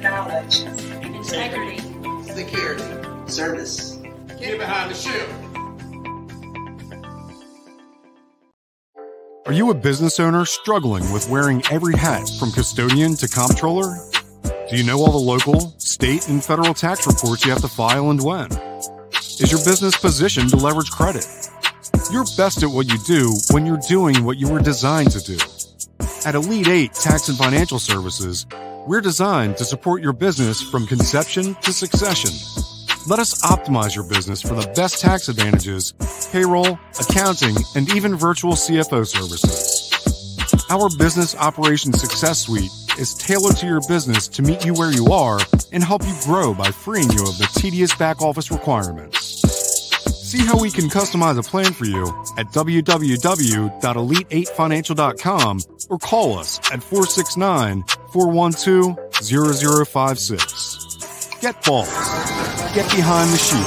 knowledge, integrity, security, service. Get behind the shield. Are you a business owner struggling with wearing every hat from custodian to comptroller? Do you know all the local, state, and federal tax reports you have to file and when? Is your business positioned to leverage credit? You're best at what you do when you're doing what you were designed to do. At Elite 8 Tax and Financial Services, we're designed to support your business from conception to succession. Let us optimize your business for the best tax advantages, payroll, accounting, and even virtual CFO services. Our Business Operations Success Suite is tailored to your business to meet you where you are and help you grow by freeing you of the tedious back office requirements. See how we can customize a plan for you at www.elite8financial.com or call us at 469 412 0056. Get balls. Get behind the sheet.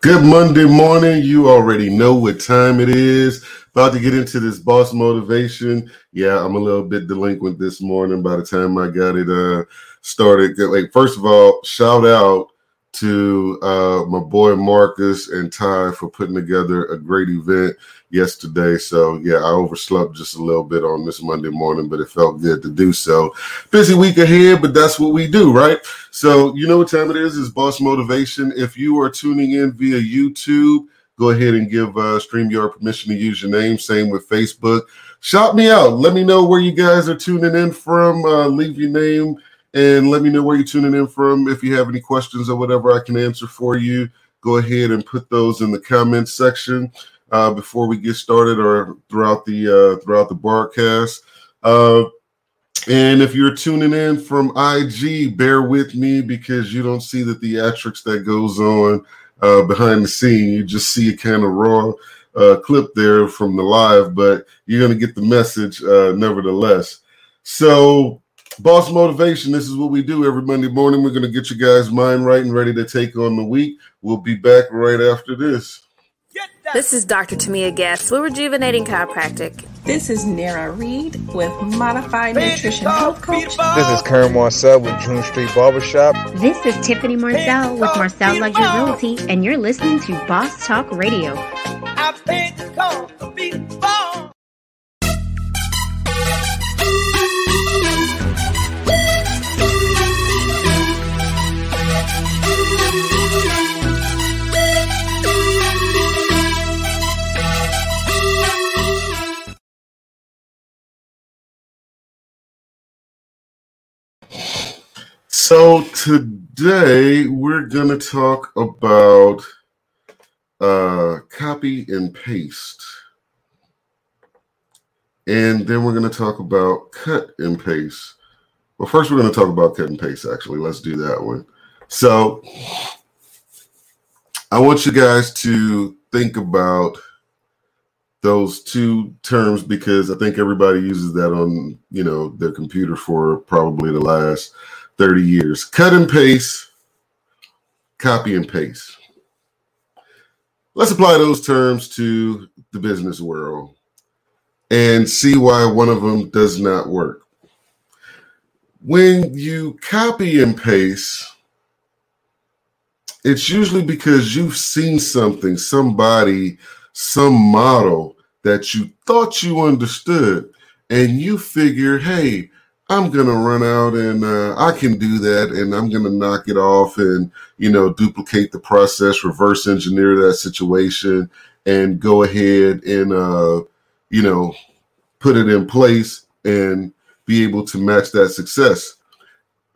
Good Monday morning. You already know what time it is. About to get into this boss motivation. Yeah, I'm a little bit delinquent this morning by the time I got it uh started. Like, first of all, shout out to uh my boy Marcus and Ty for putting together a great event yesterday. So yeah, I overslept just a little bit on this Monday morning, but it felt good to do so. Busy week ahead, but that's what we do, right? So you know what time it is? It's Boss Motivation. If you are tuning in via YouTube, go ahead and give uh, StreamYard permission to use your name. Same with Facebook. Shout me out. Let me know where you guys are tuning in from. Uh, leave your name and let me know where you're tuning in from. If you have any questions or whatever I can answer for you, go ahead and put those in the comments section uh, before we get started or throughout the uh, throughout the broadcast. Uh, and if you're tuning in from IG, bear with me because you don't see the theatrics that goes on uh, behind the scene. You just see a kind of raw uh, clip there from the live, but you're going to get the message uh, nevertheless. So, boss motivation. This is what we do every Monday morning. We're going to get you guys mind right and ready to take on the week. We'll be back right after this. This is Dr. Tamia Guest with Rejuvenating Chiropractic. This is Nara Reed with Modified Nutrition Health Coach. This is Karen Marcel with June Street Barbershop. This is Tiffany Marcel with Marcel Luxury Realty, and you're listening to Boss Talk Radio. So today we're going to talk about uh, copy and paste. And then we're going to talk about cut and paste. Well, first we're going to talk about cut and paste, actually. Let's do that one. So I want you guys to think about those two terms because I think everybody uses that on, you know, their computer for probably the last 30 years. Cut and paste, copy and paste. Let's apply those terms to the business world and see why one of them does not work. When you copy and paste, it's usually because you've seen something, somebody, some model that you thought you understood, and you figure, hey, I'm gonna run out and uh, I can do that, and I'm gonna knock it off and you know duplicate the process, reverse engineer that situation, and go ahead and uh, you know put it in place and be able to match that success.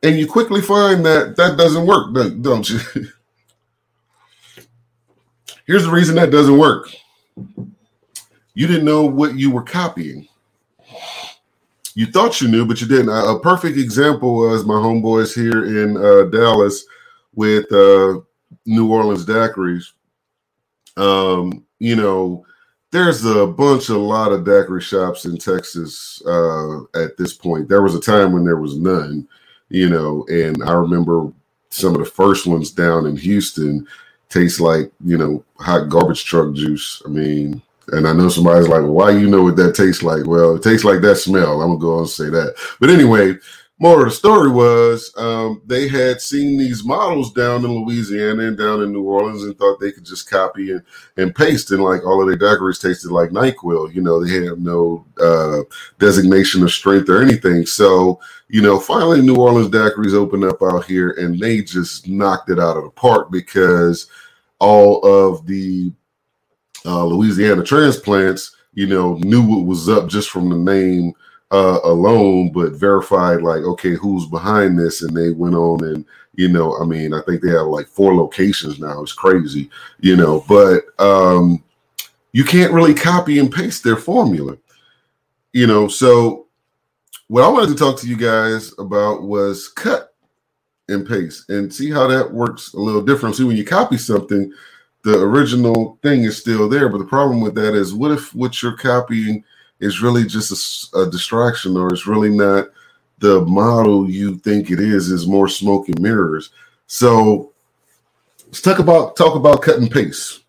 And you quickly find that that doesn't work, don't you? Here's the reason that doesn't work. You didn't know what you were copying you thought you knew, but you didn't. A, perfect example was my homeboys here in uh, Dallas with uh, New Orleans daiquiris. Um, you know, there's a bunch, a lot of daiquiri shops in Texas uh, at this point. There was a time when there was none, you know, and I remember some of the first ones down in Houston taste like you know hot garbage truck juice. I mean, and I know somebody's like, "Why you know what that tastes like?" Well, it tastes like that smell. I'm gonna go on and say that. But anyway, more of the story was um, they had seen these models down in Louisiana and down in New Orleans and thought they could just copy and, and paste. And like all of their daiquiris tasted like NyQuil. You know, they have no uh, designation of strength or anything. So, you know, finally New Orleans daiquiris opened up out here and they just knocked it out of the park because all of the uh, Louisiana transplants, you know, knew what was up just from the name uh, alone, but verified like, okay, who's behind this? And they went on and, you know, I mean, I think they have like four locations now. It's crazy, you know, but um, you can't really copy and paste their formula, you know. So, what I wanted to talk to you guys about was cut and paste and see how that works a little different. See, when you copy something, the original thing is still there, but the problem with that is, what if what you're copying is really just a, a distraction or it's really not the model you think it is is more smoke and mirrors? So let's talk about talk about cut and paste.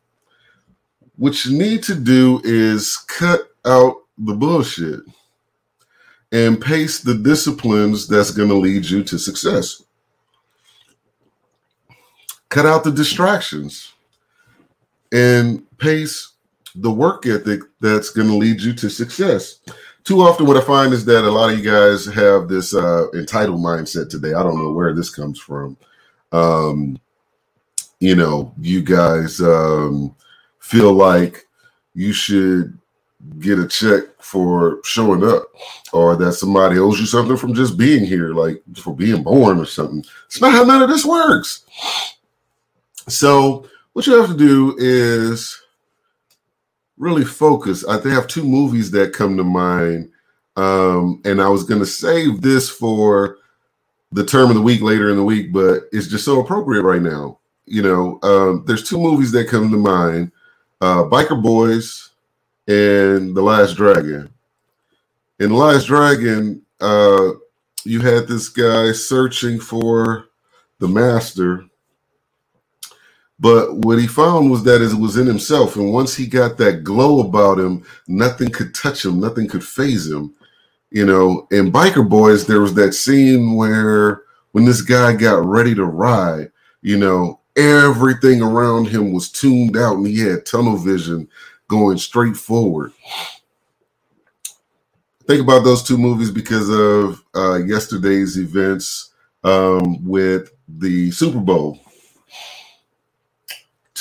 What you need to do is cut out the bullshit and paste the disciplines that's going to lead you to success. Cut out the distractions and pace the work ethic that's going to lead you to success. Too often, what I find is that a lot of you guys have this uh, entitled mindset today. I don't know where this comes from. Um, you know, you guys um, feel like you should get a check for showing up or that somebody owes you something from just being here, like for being born or something. It's not how none of this works. So, what you have to do is really focus. I have two movies that come to mind, um, and I was going to save this for the term of the week later in the week, but it's just so appropriate right now. You know, um, there's two movies that come to mind: uh, Biker Boys and The Last Dragon. In The Last Dragon, uh, you had this guy searching for the master but what he found was that it was in himself. And once he got that glow about him, nothing could touch him, nothing could faze him. You know, in Biker Boys, there was that scene where when this guy got ready to ride, you know, everything around him was tuned out and he had tunnel vision going straight forward. Think about those two movies because of uh, yesterday's events um, with the Super Bowl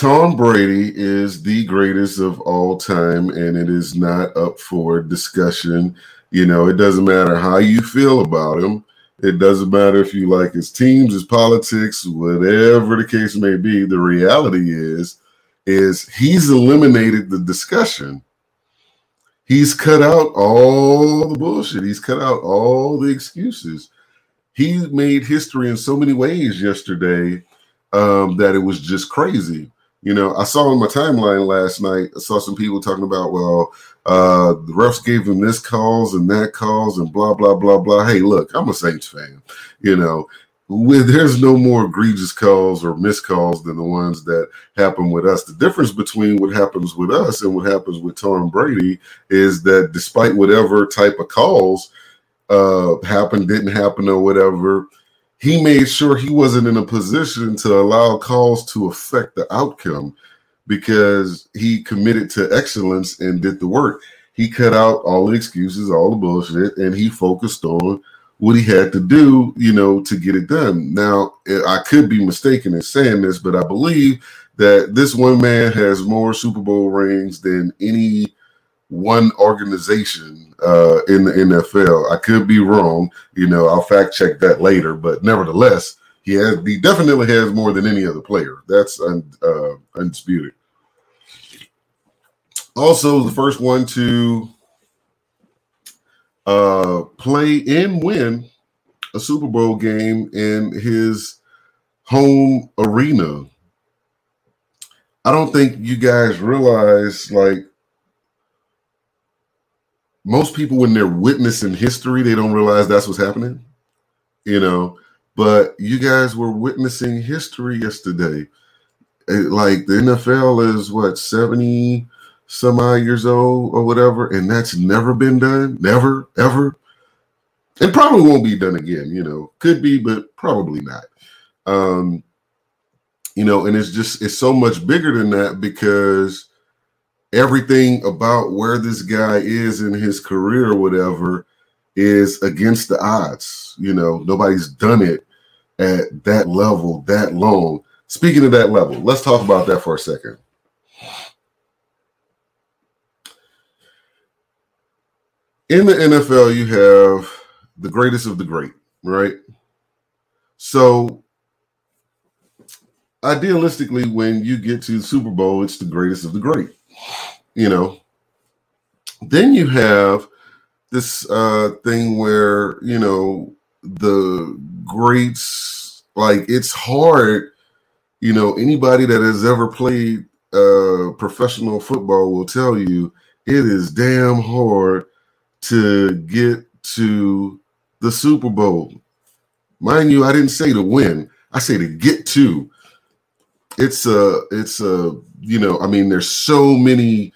Tom Brady is the greatest of all time, and it is not up for discussion. You know, it doesn't matter how you feel about him. It doesn't matter if you like his teams, his politics, whatever the case may be. The reality is, is he's eliminated the discussion. He's cut out all the bullshit. He's cut out all the excuses. He made history in so many ways yesterday um, that it was just crazy. You know, I saw on my timeline last night, I saw some people talking about, well, uh, the refs gave him this calls and that calls and blah, blah, blah, blah. Hey, look, I'm a Saints fan. You know, with, there's no more egregious calls or missed calls than the ones that happen with us. The difference between what happens with us and what happens with Tom Brady is that despite whatever type of calls uh, happened, didn't happen, or whatever, he made sure he wasn't in a position to allow calls to affect the outcome because he committed to excellence and did the work. He cut out all the excuses, all the bullshit, and he focused on what he had to do, you know, to get it done. Now, eh, I could be mistaken in saying this, but I believe that this one man has more Super Bowl rings than any one organization uh, in the NFL. I could be wrong. You know, I'll fact check that later. But nevertheless, he has he definitely has more than any other player. That's un, uh, undisputed. Also, the first one to uh, play and win a Super Bowl game in his home arena. I don't think you guys realize like most people when they're witnessing history, they don't realize that's what's happening. You know, but you guys were witnessing history yesterday. It, like the NFL is what 70 some odd years old or whatever, and that's never been done, never, ever. It probably won't be done again, you know. Could be, but probably not. Um, you know, and it's just it's so much bigger than that because everything about where this guy is in his career whatever is against the odds. You know, nobody's done it at that level that long. Speaking of that level, let's talk about that for a second. In the NFL, you have the greatest of the great, right? So, idealistically, when you get to the Super Bowl, it's the greatest of the great, you know. Then you have this uh, thing where, you know, the greats, like, it's hard, you know, anybody that has ever played uh, professional football will tell you it is damn hard to get to the Super Bowl. Mind you, I didn't say to win. I say to get to. It's a, it's a, you know, I mean, there's so many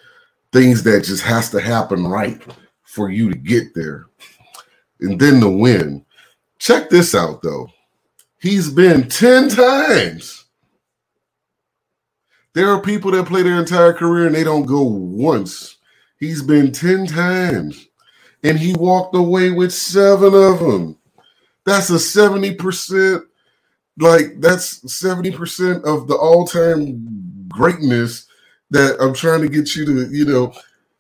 things that just has to happen right for you to get there. And then the win. Check this out though. He's been 10 times. There are people that play their entire career and they don't go once. He's been 10 times and he walked away with seven of them. That's a 70%, like that's 70% of the all-time greatness that I'm trying to get you to, you know,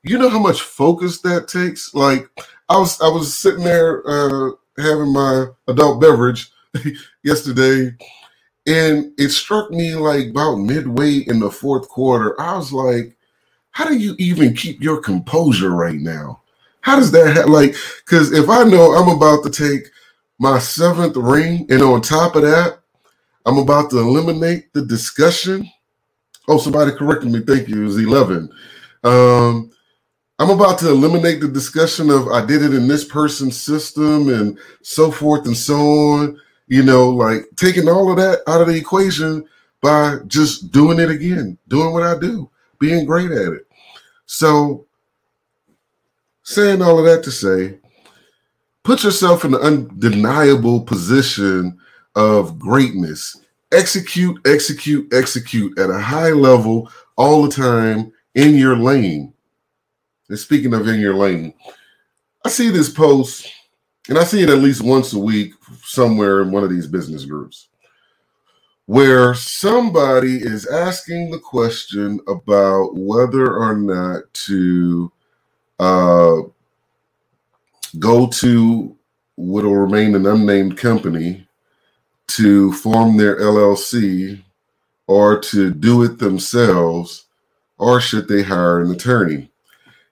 you know how much focus that takes? Like I was I was sitting there uh having my adult beverage yesterday and it struck me like about midway in the fourth quarter. I was like, how do you even keep your composure right now? How does that ha- like? Because if I know I'm about to take my seventh ring, and on top of that, I'm about to eliminate the discussion. Oh, somebody corrected me. Thank you. It was 11. Um, I'm about to eliminate the discussion of I did it in this person's system and so forth and so on. You know, like taking all of that out of the equation by just doing it again, doing what I do, being great at it. So saying all of that to say, put yourself in the undeniable position of greatness. Execute, execute, execute at a high level all the time in your lane. And speaking of in your lane, I see this post, and I see it at least once a week somewhere in one of these business groups, where somebody is asking the question about whether or not to uh, go to what will remain an unnamed company to form their LLC or to do it themselves, or should they hire an attorney?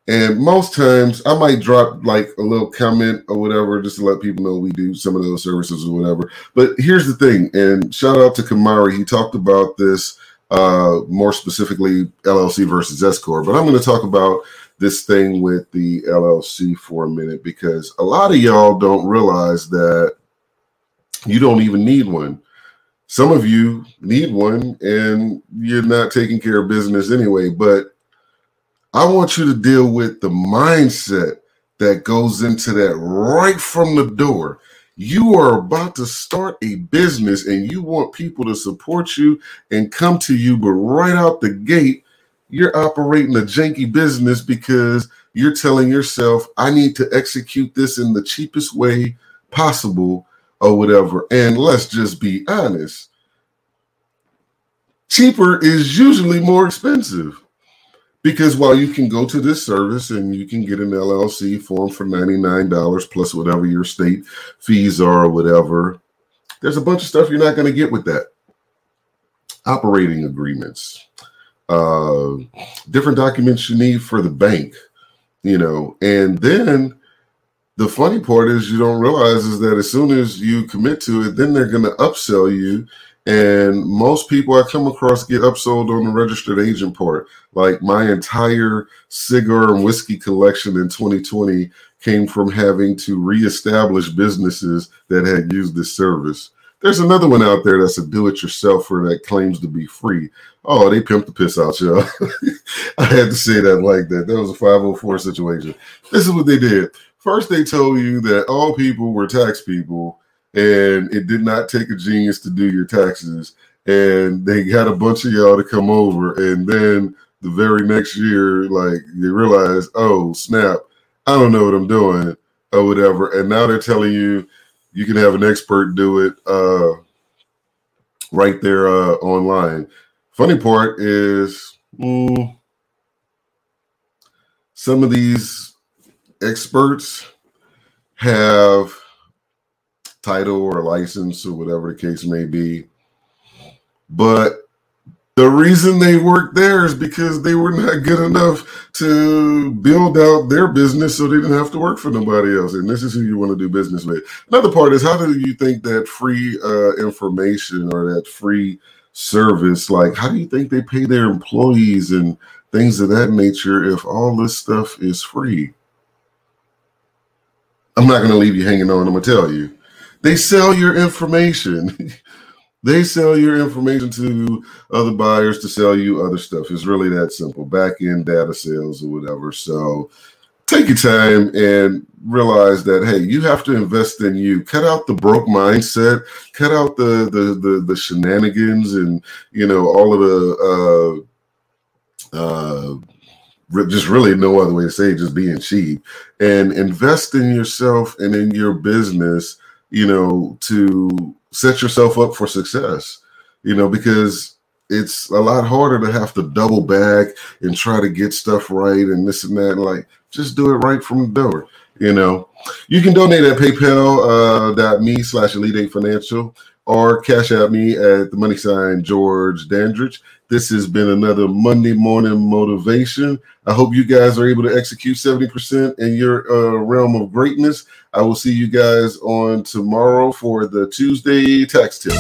And most times I might drop like a little comment or whatever just to let people know we do some of those services or whatever. But here's the thing, and shout out to Kamari. He talked about this uh, more specifically LLC versus S Corp. But I'm going to talk about this thing with the LLC for a minute because a lot of y'all don't realize that you don't even need one. Some of you need one and you're not taking care of business anyway. But I want you to deal with the mindset that goes into that right from the door. You are about to start a business and you want people to support you and come to you, but right out the gate, you're operating a janky business because you're telling yourself, I need to execute this in the cheapest way possible or whatever. And let's just be honest cheaper is usually more expensive because while you can go to this service and you can get an LLC form for $99 plus whatever your state fees are or whatever, there's a bunch of stuff you're not going to get with that. Operating agreements, uh, different documents you need for the bank, you know, and then the funny part is you don't realize is that as soon as you commit to it, then they're going to upsell you. And most people I come across get upsold on the registered agent part. Like my entire cigar and whiskey collection in 2020 came from having to reestablish businesses that had used this service. There's another one out there that's a do-it-yourselfer that claims to be free. Oh, they pimped the piss out y'all. I had to say that like that. That was a 504 situation. This is what they did. First, they told you that all people were tax people, and it did not take a genius to do your taxes. And they had a bunch of y'all to come over, and then the very next year, like they realized, oh snap, I don't know what I'm doing or whatever. And now they're telling you you can have an expert do it uh, right there uh, online. Funny part is mm, some of these experts have title or license or whatever the case may be, but the reason they worked there is because they were not good enough to build out their business so they didn't have to work for nobody else. And this is who you want to do business with. Another part is how do you think that free uh, information or that free service, like how do you think they pay their employees and things of that nature if all this stuff is free? I'm not going to leave you hanging on. I'm going to tell you. They sell your information. They sell your information to other buyers to sell you other stuff. It's really that simple. Back end data sales or whatever. So take your time and realize that hey, you have to invest in you. Cut out the broke mindset. Cut out the the the, the shenanigans and you know all of the uh, uh, just really no other way to say it, just being cheap and invest in yourself and in your business. You know to set yourself up for success, you know, because it's a lot harder to have to double back and try to get stuff right and this and that. Like, just do it right from the door. You know, you can donate at paypal.me uh, slash elite financial or Cash App me at the money sign George Dandridge. This has been another Monday morning motivation. I hope you guys are able to execute 70% in your uh, realm of greatness. I will see you guys on tomorrow for the Tuesday tax tip.